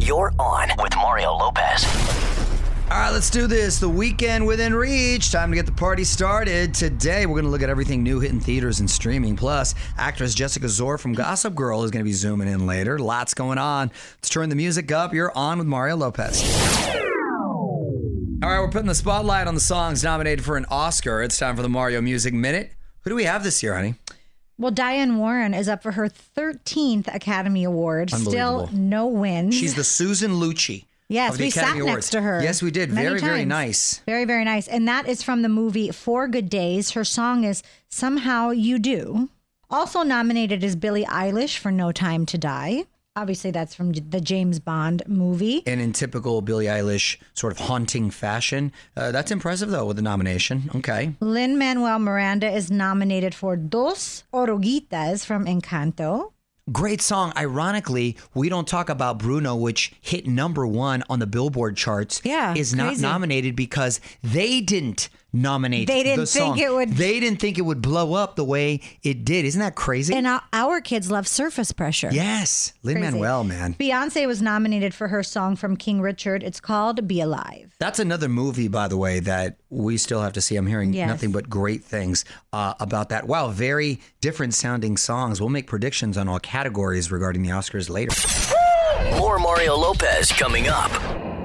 You're on with Mario Lopez. All right, let's do this. The weekend within reach. Time to get the party started. Today, we're going to look at everything new hitting theaters and streaming. Plus, actress Jessica Szohr from Gossip Girl is going to be zooming in later. Lots going on. Let's turn the music up. You're on with Mario Lopez. All right, we're putting the spotlight on the songs nominated for an Oscar. It's time for the Mario Music Minute. Who do we have this year, honey? Well, Diane Warren is up for her 13th Academy Award. Still no wins. She's the Susan Lucci. Yes, we Academy sat Awards. next to her. Yes, we did. Very, very nice. Very, very nice. And that is from the movie Four Good Days. Her song is Somehow You Do. Also nominated is Billie Eilish for No Time to Die. Obviously, that's from the James Bond movie. And in typical Billie Eilish sort of haunting fashion. Uh, that's impressive, though, with the nomination. Okay. Lin Manuel Miranda is nominated for Dos Oruguitas from Encanto. Great song. Ironically, we don't talk about Bruno, which hit number one on the Billboard charts. Yeah, is not crazy. nominated because they didn't nominate. They didn't the think song. it would- They didn't think it would blow up the way it did. Isn't that crazy? And our, our kids love Surface Pressure. yes, Lin Crazy. Manuel, man. Beyonce was nominated for her song from King Richard. It's called Be Alive. That's another movie, by the way, that we still have to see. I'm hearing Yes. nothing but great things uh, about that. Wow, very different sounding songs. We'll make predictions on all categories regarding the Oscars later. More Mario Lopez coming up.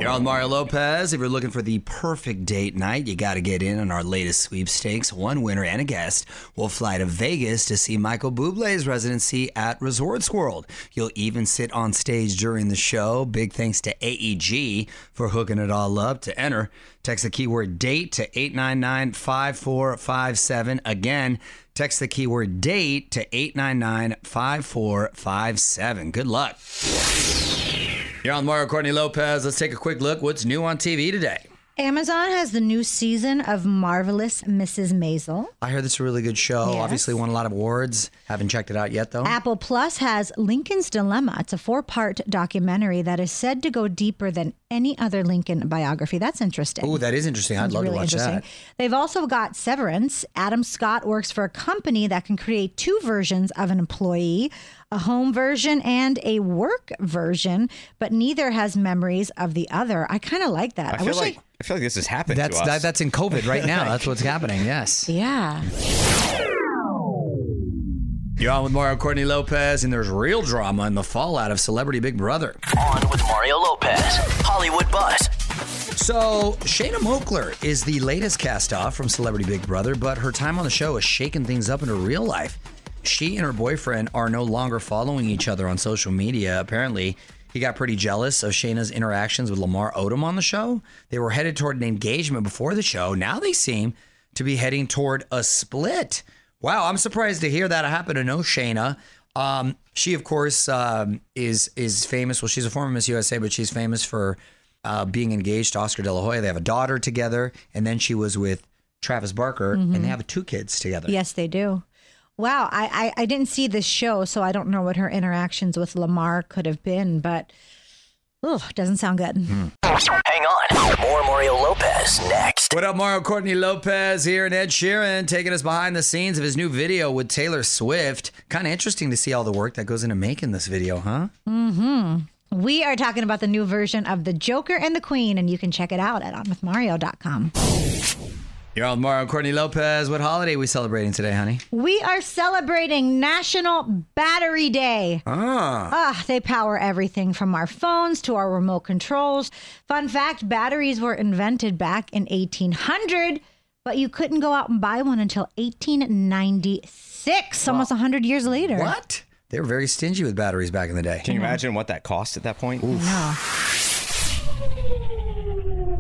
You're on Mario Lopez. If you're looking for the perfect date night, you got to get in on our latest sweepstakes. One winner and a guest will fly to Vegas to see Michael Bublé's residency at Resorts World. You'll even sit on stage during the show. Big thanks to AEG for hooking it all up. To enter, text the keyword date to 899 5457. Again, text the keyword date to 899 5457. Good luck. You're on the Mario Courtney Lopez. Let's take a quick look. What's new on TV today? Amazon has the new season of Marvelous Mrs. Maisel. I heard this is a really good show. Yes. Obviously, won a lot of awards. Haven't checked it out yet, though. Apple Plus has Lincoln's Dilemma. It's a four part documentary that is said to go deeper than any other Lincoln biography. That's interesting. Oh, that is interesting. I'd love really to watch that. They've also got Severance. Adam Scott works for a company that can create two versions of an employee a home version and a work version, but neither has memories of the other. I kind of like that. I feel wish like I feel like this has happened That's to us. that, that's in COVID right now. That's what's happening. Yes. Yeah. You're on with Mario Courtney Lopez, and there's real drama in the fallout of Celebrity Big Brother. On with Mario Lopez. Hollywood Buzz. So, Shanna Moakler is the latest cast off from Celebrity Big Brother, but her time on the show has shaken things up in her real life. She and her boyfriend are no longer following each other on social media. Apparently, he got pretty jealous of Shanna's interactions with Lamar Odom on the show. They were headed toward an engagement before the show. Now they seem to be heading toward a split. Wow, I'm surprised to hear that happen to no Shanna. Um, she, of course, um, is is famous. Well, she's a former Miss USA, but she's famous for uh, being engaged to Oscar De La Hoya. They have a daughter together, and then she was with Travis Barker, and they have two kids together. Yes, they do. Wow, I, I I didn't see this show, so I don't know what her interactions with Lamar could have been, but ugh, doesn't sound good. Hang on. More Mario Lopez next. What up, Mario Courtney Lopez here, and Ed Sheeran taking us behind the scenes of his new video with Taylor Swift. Kind of interesting to see all the work that goes into making this video, huh? Mm-hmm. We are talking about the new version of The Joker and the Queen, and you can check it out at onwithmario.com. You're on with Mario Courtney Lopez. What holiday are we celebrating today, honey? We are celebrating National Battery Day. Ah, Ah, they power everything from our phones to our remote controls. Fun fact batteries were invented back in 1800, but you couldn't go out and buy one until 1896, almost 100 years later. what? They were very stingy with batteries back in the day. Can you imagine what that cost at that point? No.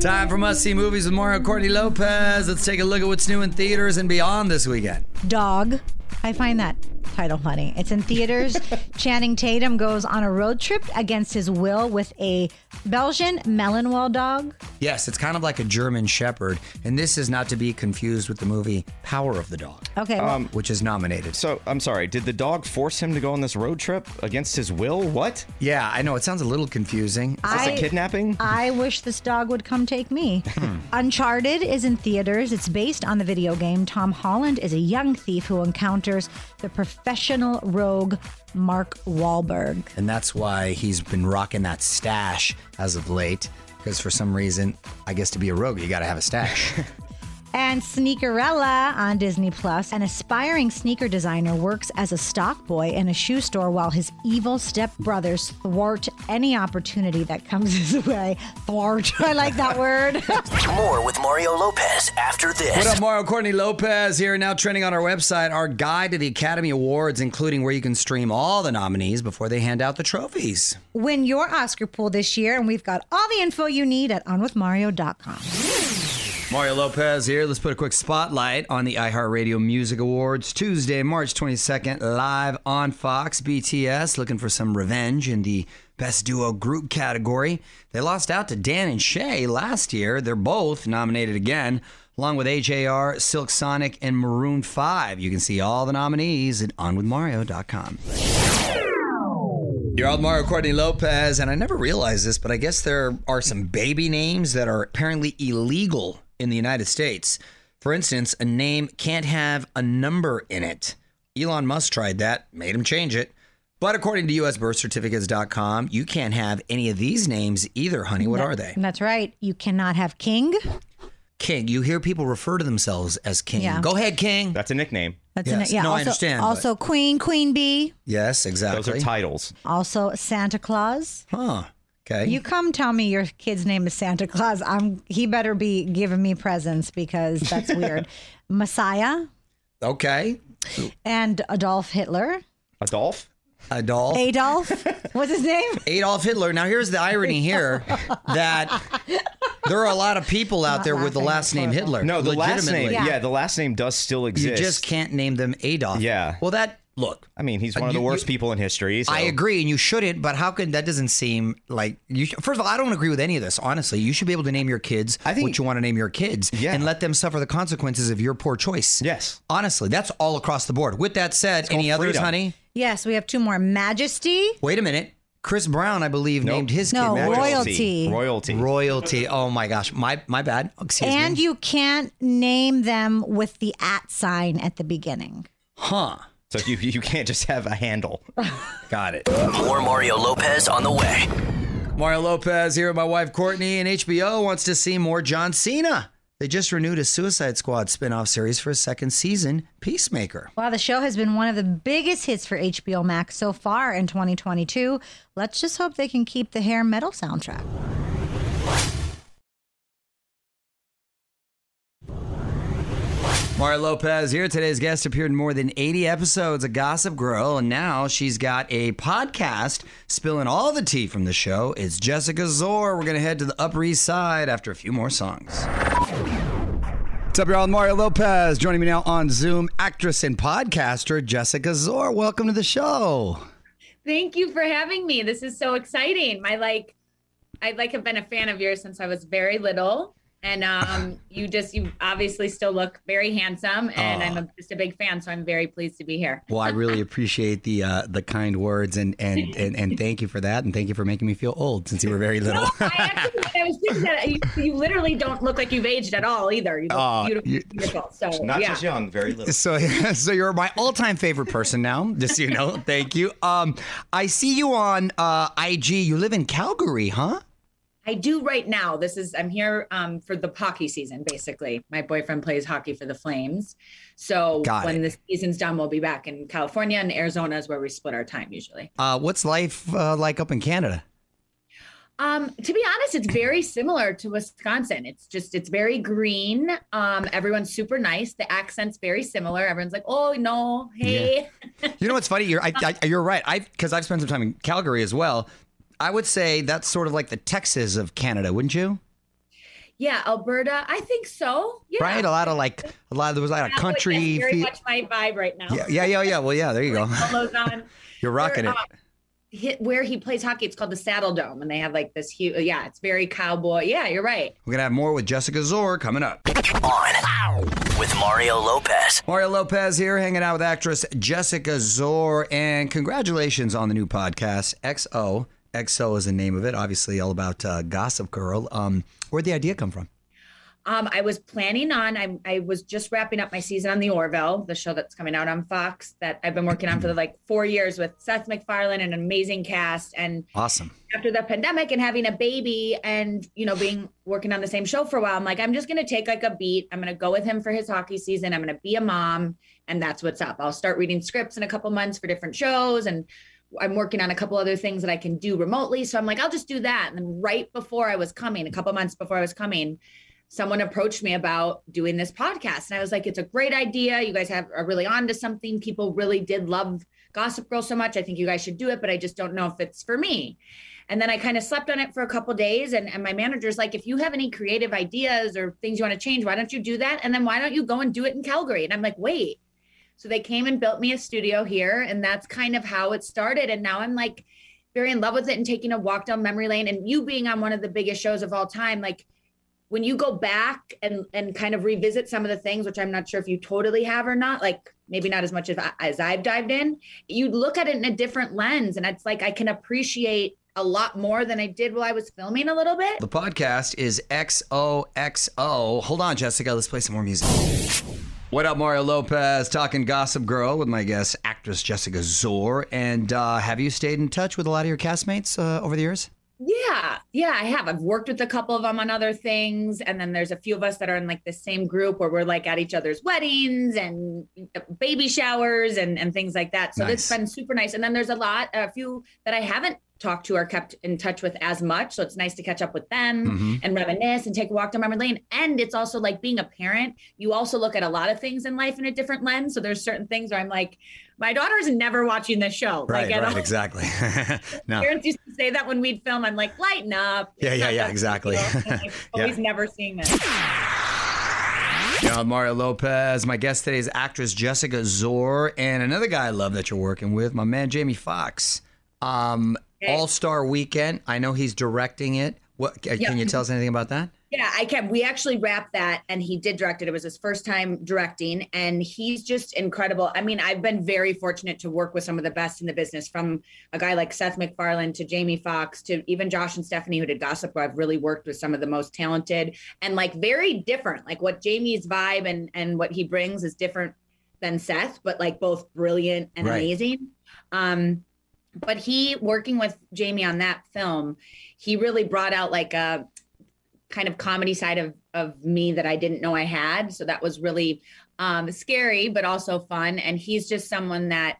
Time for must see movies with Mario Courtney Lopez. Let's take a look at what's new in theaters and beyond this weekend. Dog. I find that title funny. It's in theaters. Channing Tatum goes on a road trip against his will with a Belgian Malinois dog. Yes, it's kind of like a German Shepherd, and this is not to be confused with the movie Power of the Dog, Okay. well, um, which is nominated. So I'm sorry. Did the dog force him to go on this road trip against his will? What? Yeah, I know it sounds a little confusing. Is this I- a kidnapping? I wish this dog would come take me. Hmm. Uncharted is in theaters. It's based on the video game. Tom Holland is a young thief who encounters the professional rogue Mark Wahlberg. And that's why he's been rocking that stash as of late. Because for some reason, I guess to be a rogue, you got to have a stash. And Sneakerella on Disney Plus. An aspiring sneaker designer works as a stock boy in a shoe store while his evil stepbrothers thwart any opportunity that comes his way. Thwart. I like that word. More with Mario Lopez after this. what up, Mario Courtney Lopez here, now trending on our website, our guide to the Academy Awards, including where you can stream all the nominees before they hand out the trophies. Win your Oscar pool this year, and we've got all the info you need at onwithmario.com. Mario Lopez here. Let's put a quick spotlight on the iHeartRadio Music Awards Tuesday, March 22nd, live on Fox. BTS looking for some revenge in the Best Duo Group category. They lost out to Dan and Shay last year. They're both nominated again, along with AJR, Silk Sonic, and Maroon 5. You can see all the nominees at onwithmario.com. You're on Mario Courtney Lopez, and I never realized this, but I guess there are some baby names that are apparently illegal in the United States. For instance, a name can't have a number in it. Elon Musk tried that, made him change it. But according to USBirthCertificates.com, you can't have any of these names either, honey. What are they? That's right. You cannot have King. King. You hear people refer to themselves as King. Yeah. Go ahead, King. That's a nickname. That's Yes. an, yeah. No, I also, understand, but- Also, Queen, Queen Bee. yes, exactly. Those are titles. Also, Santa Claus. Huh. Okay. You come tell me your kid's name is Santa Claus. I'm. He better be giving me presents because that's weird. Messiah okay. and Adolf Hitler. Adolf? Adolf. Adolf. What's his name? Adolf Hitler. Now, here's the irony here that there are a lot of people out Not there with the laughing, last name horrible. Hitler. No, the last name. legitimately. Yeah. Yeah. the last name does still exist. You exist. just can't name them Adolf. Yeah. Well, that look. I mean, he's Uh, one of the you- worst you- people in history. So. I agree, and you shouldn't. But how can that doesn't seem like you? First of all, I don't agree with any of this. Honestly, you should be able to name your kids I think- what you want to name your kids, Yeah. and let them suffer the consequences of your poor choice. Yes. Honestly, that's all across the board. With that said, called any others, freedom. honey? Yes, we have two more. Majesty. Wait a minute. Chris Brown, I believe, Nope. named his No, kid royalty. Royalty. Royalty. Oh my gosh, my my bad. Excuse and me. you can't name them with the at sign at the beginning. huh? So you you can't just have a handle. Got it. More Mario Lopez on the way. Mario Lopez here with my wife Courtney, and HBO wants to see more John Cena. They just renewed a Suicide Squad spin-off series for a second season, Peacemaker. Wow, the show has been one of the biggest hits for HBO Max so far in 2022. Let's just hope they can keep the hair metal soundtrack. Mario Lopez here. Today's guest appeared in more than 80 episodes of Gossip Girl, and now she's got a podcast spilling all the tea from the show. It's Jessica Szohr. We're going to head to the Upper East Side after a few more songs. What's up, y'all? Mario Lopez joining me now on Zoom, actress and podcaster Jessica Szohr. Welcome to the show. Thank you for having me. This is so exciting. My like, I like have been a fan of yours since I was very little, and um, you just you obviously still look very handsome, and I'm a, just a big fan. So I'm very pleased to be here. Well, I really appreciate the uh, the kind words and, and and and thank you for that, and thank you for making me feel old since you were very little. No, I actually I was thinking that you, you literally don't look like you've aged at all either. You look Aw, beautiful, you- beautiful. So Not yeah. just young, very little. So, so you're my all-time favorite person now. Just so you know, thank you. Um, I see you on uh, IG. You live in Calgary, huh? I do right now. This is I'm here um, for the hockey season. Basically, my boyfriend plays hockey for the Flames. So Got when it. the season's done, we'll be back in California and Arizona is where we split our time usually. Uh, what's life uh, like up in Canada? Um, to be honest, it's very similar to Wisconsin. It's just it's very green. Um, everyone's super nice. The accent's very similar. Everyone's like, "Oh no, hey." You know what's funny? You're I, I, you're right. I because I've spent some time in Calgary as well. I would say that's sort of like the Texas of Canada, wouldn't you? Yeah, Alberta. I think so. Yeah. Right? A lot of like a lot. Of there was a lot of That's country. very fe- much my vibe right now. yeah, yeah, yeah, yeah. Well, yeah. There you go. You're rocking Where, it. uh, hit where he plays hockey. It's called the Saddledome, and they have like this huge. Yeah, it's very cowboy. Yeah, you're right. We're gonna have more with Jessica Szohr coming up. On with Mario Lopez. Mario Lopez here, hanging out with actress Jessica Szohr, and congratulations on the new podcast, XO. XO is the name of it. Obviously, all about uh, Gossip Girl. Um, where'd the idea come from? Um, I was planning on. I, I was just wrapping up my season on the Orville, the show that's coming out on Fox that I've been working on for like four years with Seth MacFarlane and an amazing cast. And Awesome. after the pandemic and having a baby and you know being working on the same show for a while i'm like i'm just going to take like a beat i'm going to go with him for his hockey season i'm going to be a mom and that's what's up i'll start reading scripts in a couple months for different shows and i'm working on a couple other things that i can do remotely so i'm like i'll just do that and then right before i was coming a couple months before i was coming someone approached me about doing this podcast and i was like it's a great idea you guys have are really on to something people really did love gossip girl so much i think you guys should do it but i just don't know if it's for me and then I kind of slept on it for a couple days. And, and my manager's like, if you have any creative ideas or things you want to change, why don't you do that? And then why don't you go and do it in Calgary? And I'm like, wait. So they came and built me a studio here. And that's kind of how it started. And now I'm like very in love with it and taking a walk down memory lane. And you being on one of the biggest shows of all time, like when you go back and and kind of revisit some of the things, which I'm not sure if you totally have or not, like maybe not as much as, as I've dived in, you look at it in a different lens. And it's like I can appreciate a lot more than I did while I was filming a little bit. The podcast is XOXO. Hold on, Jessica. Let's play some more music. What up, Mario Lopez? Talking Gossip Girl with my guest, actress Jessica Szohr. And uh, have you stayed in touch with a lot of your castmates uh, over the years? Yeah, yeah, I have. I've worked with a couple of them on other things, and then there's a few of us that are in like the same group where we're like at each other's weddings and baby showers and and things like that. So it's Nice. been super nice. And then there's a lot, a few that I haven't talked to or kept in touch with as much. So it's nice to catch up with them Mhm. and reminisce and take a walk down memory lane. And it's also like being a parent, you also look at a lot of things in life in a different lens. So there's certain things where I'm like, my daughter's never watching this show. Right, like, right, exactly. no. Parents used to say that when we'd film. I'm like, lighten up. Yeah, yeah, yeah, exactly. Like, Yeah. Always never seeing this. Yeah, Mario Lopez. My guest today is actress Jessica Szohr, and another guy I love that you're working with, my man Jamie Foxx. Um, Hey. All Star Weekend. I know he's directing it. What can Yeah. you tell us anything about that? Yeah, I can. We actually wrapped that, and he did direct it. It was his first time directing, and he's just incredible. I mean, I've been very fortunate to work with some of the best in the business, from a guy like Seth MacFarlane to Jamie Foxx to even Josh and Stephanie, who did Gossip. I've really worked with some of the most talented and like very different. Like what Jamie's vibe and and what he brings is different than Seth, but like both brilliant and Right. amazing. Um, but he working with Jamie on that film, he really brought out like a kind of comedy side of of me that I didn't know I had. So that was really um, scary, but also fun. And he's just someone that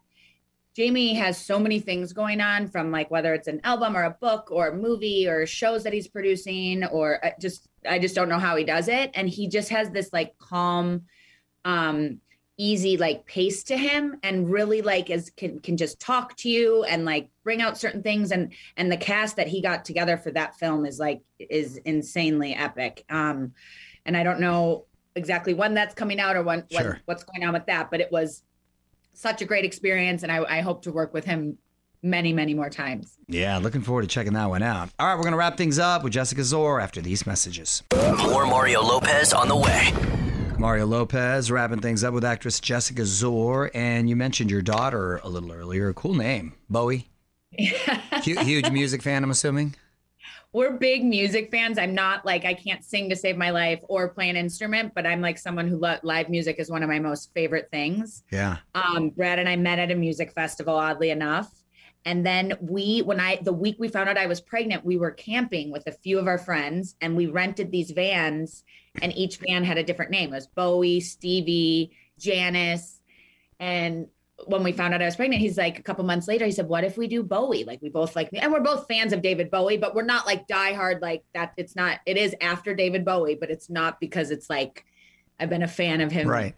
Jamie has so many things going on from like whether it's an album or a book or a movie or shows that he's producing or uh, just I just don't know how he does it. And he just has this like calm, um, easy like pace to him and really like is can can just talk to you and like bring out certain things and and the cast that he got together for that film is like is insanely epic um and i don't know exactly when that's coming out or when, when Sure. what's going on with that. But it was such a great experience, and I, I hope to work with him many, many more times. Yeah, looking forward to checking that one out. All right, we're going to wrap things up with Jessica Szohr after these messages. More Mario Lopez on the way. Mario Lopez wrapping things up with actress Jessica Szohr. And you mentioned your daughter a little earlier. Cool name, Bowie. Hu- Huge music fan, I'm assuming. We're big music fans. I'm not like I can't sing to save my life or play an instrument, but I'm like someone who lo- live music is one of my most favorite things. Yeah. um, Brad and I met at a music festival, oddly enough. And then we, when I, the week we found out I was pregnant, we were camping with a few of our friends and we rented these vans, and each van had a different name. It was Bowie, Stevie, Janice. And when we found out I was pregnant, he's like, a couple months later, he said, What if we do Bowie? Like, we both like, and we're both fans of David Bowie, but we're not like diehard like that. It's not, it is after David Bowie, but it's not because it's like, I've been a fan of him. Right.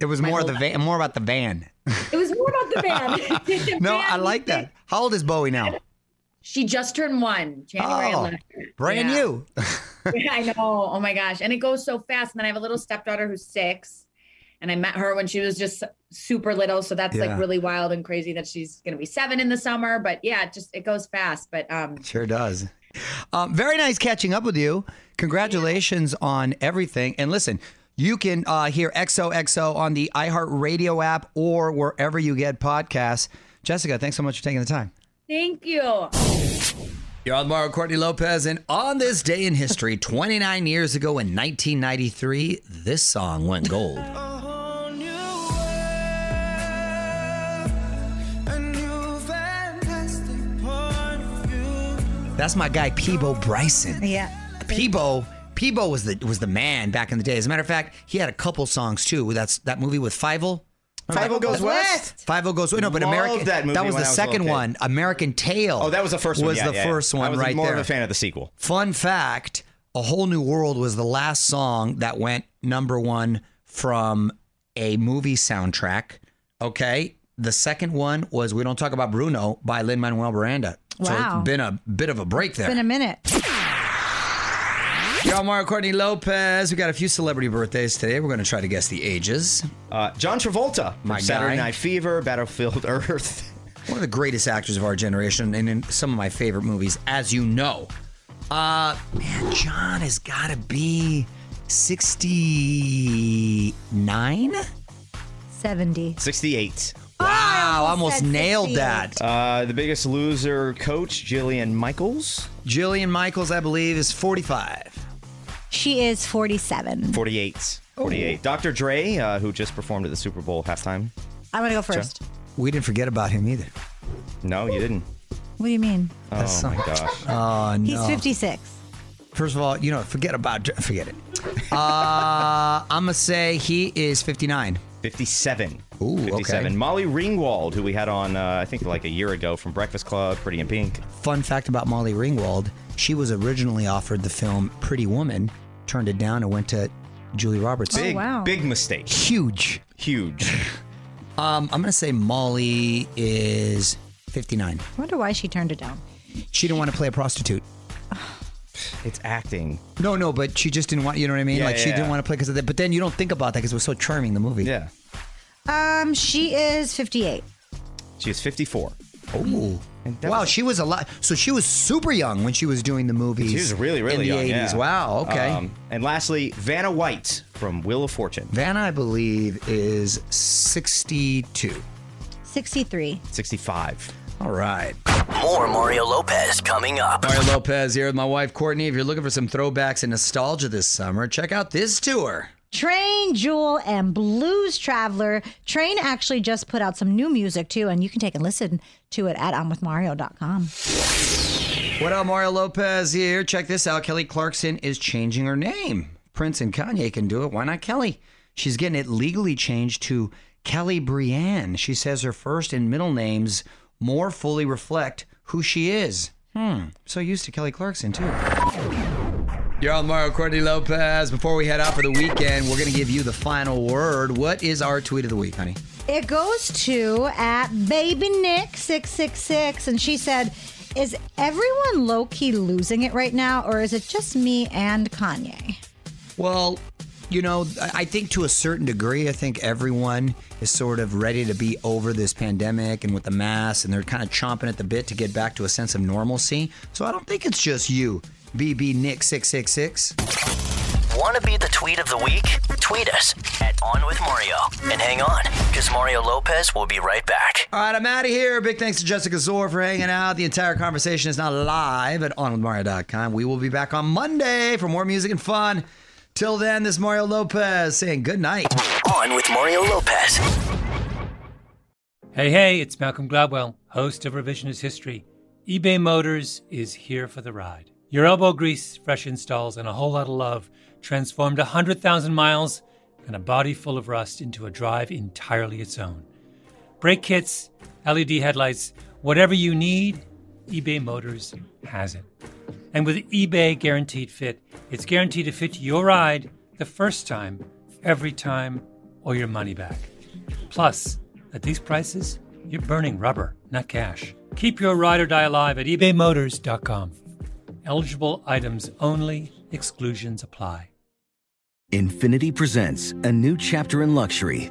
It was more whole the van, more about the van. It was more about the van. The No, band I like that. How old is Bowie now? She just turned one, January Oh, Brand Yeah. new. Yeah, I know. Oh my gosh. And it goes so fast. And then I have a little stepdaughter who's six. And I met her when she was just super little. So that's Yeah. like really wild and crazy that she's gonna be seven in the summer. But yeah, it just it goes fast. But um Sure does. Um, very nice catching up with you. Congratulations on everything. And listen, you can uh, hear XOXO on the iHeartRadio app or wherever you get podcasts. Jessica, thanks so much for taking the time. Thank you. You're on Mario Courtney Lopez, and on this day in history, 29 years ago in 1993, this song went gold. That's my guy Peabo Bryson. Yeah. Peabo, Peabo was the was the man back in the day. As a matter of fact, he had a couple songs too. That's that movie with Fievel. Fievel Goes West. Five goes West. no, but Loved American. that movie that was when the I was second one. American Tail. Oh, that was the first one. Was Yeah, the yeah. first one I was right more there. of a fan of the sequel. Fun fact: A Whole New World was the last song that went number one from a movie soundtrack. Okay. The second one was "We Don't Talk About Bruno" by Lin Manuel Miranda. So Wow. it's been a bit of a break there. Been a minute. Y'all, Mario Courtney Lopez. We got a few celebrity birthdays today. We're going to try to guess the ages. Uh, John Travolta, from My Saturday guy. Night Fever, Battlefield Earth. One of the greatest actors of our generation, and in some of my favorite movies, as you know. Uh, man, John has got to be 69? 70. 68. Wow, almost nailed that. Uh, the biggest loser coach, Jillian Michaels, Jillian Michaels, I believe, is 45. She is 47. 48. 48. Dr. Dre, uh, who just performed at the Super Bowl halftime. I'm going to go first. We didn't forget about him either. No, you didn't. What do you mean? That's oh my gosh. Oh, no. He's 56. First of all, you know, forget about, forget it. Uh, I'm going to say he is 59. 57. Ooh, okay. Molly Ringwald, who we had on, uh, I think, like a year ago from Breakfast Club, Pretty in Pink. Fun fact about Molly Ringwald: she was originally offered the film Pretty Woman, turned it down, and went to Julie Roberts. Big, wow. big mistake. Huge. Huge. Um, I'm gonna say Molly is 59. I wonder why she turned it down. She didn't want to play a prostitute. it's acting. No, no, but she just didn't want. You know what I mean? Yeah, like she yeah, didn't want to play because of that. But then you don't think about that because it was so charming the movie. Yeah. Um, she is 58. She is 54. Oh. Wow, was- she was a lot. So she was super young when she was doing the movies. She was really, really in the young. 80s. yeah. Wow. Okay. Um, and lastly, Vanna White from Wheel of Fortune. Vanna, I believe, is 62. 63. 65. All right. More Mario Lopez coming up. Mario Lopez here with my wife Courtney. If you're looking for some throwbacks and nostalgia this summer, check out this tour. Train, Jewel, and Blues Traveler. Train actually just put out some new music too, and you can take a listen to it at onwithmario.com. What up, Mario Lopez here? Check this out. Kelly Clarkson is changing her name. Prince and Kanye can do it. Why not Kelly? She's getting it legally changed to Kelly Brianne. She says her first and middle names more fully reflect who she is. Hmm. So used to Kelly Clarkson too. You're on Mario Courtney Lopez. Before we head out for the weekend, we're going to give you the final word. What is our tweet of the week, honey? It goes to at baby Nick six six six, and she said, "Is everyone low key losing it right now, or is it just me and Kanye?" Well, you know, I I think to a certain degree, I think everyone is sort of ready to be over this pandemic and with the mask, and they're kind of chomping at the bit to get back to a sense of normalcy. So I don't think it's just you, BB Nick six six six. Want to be the tweet of the week? Tweet us at On With Mario. And hang on, because Mario Lopez will be right back. All right, I'm out of here. Big thanks to Jessica Szohr for hanging out. The entire conversation is now live at onwithmario.com. We will be back on Monday for more music and fun. Till then, this is Mario Lopez saying good night. On with Mario Lopez. Hey, hey, it's Malcolm Gladwell, host of Revisionist History. eBay Motors is here for the ride. Your elbow grease, fresh installs, and a whole lot of love transformed 100,000 miles and a body full of rust into a drive entirely its own. Brake kits, LED headlights, whatever you need, eBay Motors has it. And with eBay Guaranteed Fit, it's guaranteed to fit your ride the first time, every time, or your money back. Plus, at these prices, you're burning rubber, not cash. Keep your ride or die alive at ebaymotors.com. Eligible items only, exclusions apply. Infiniti presents a new chapter in luxury,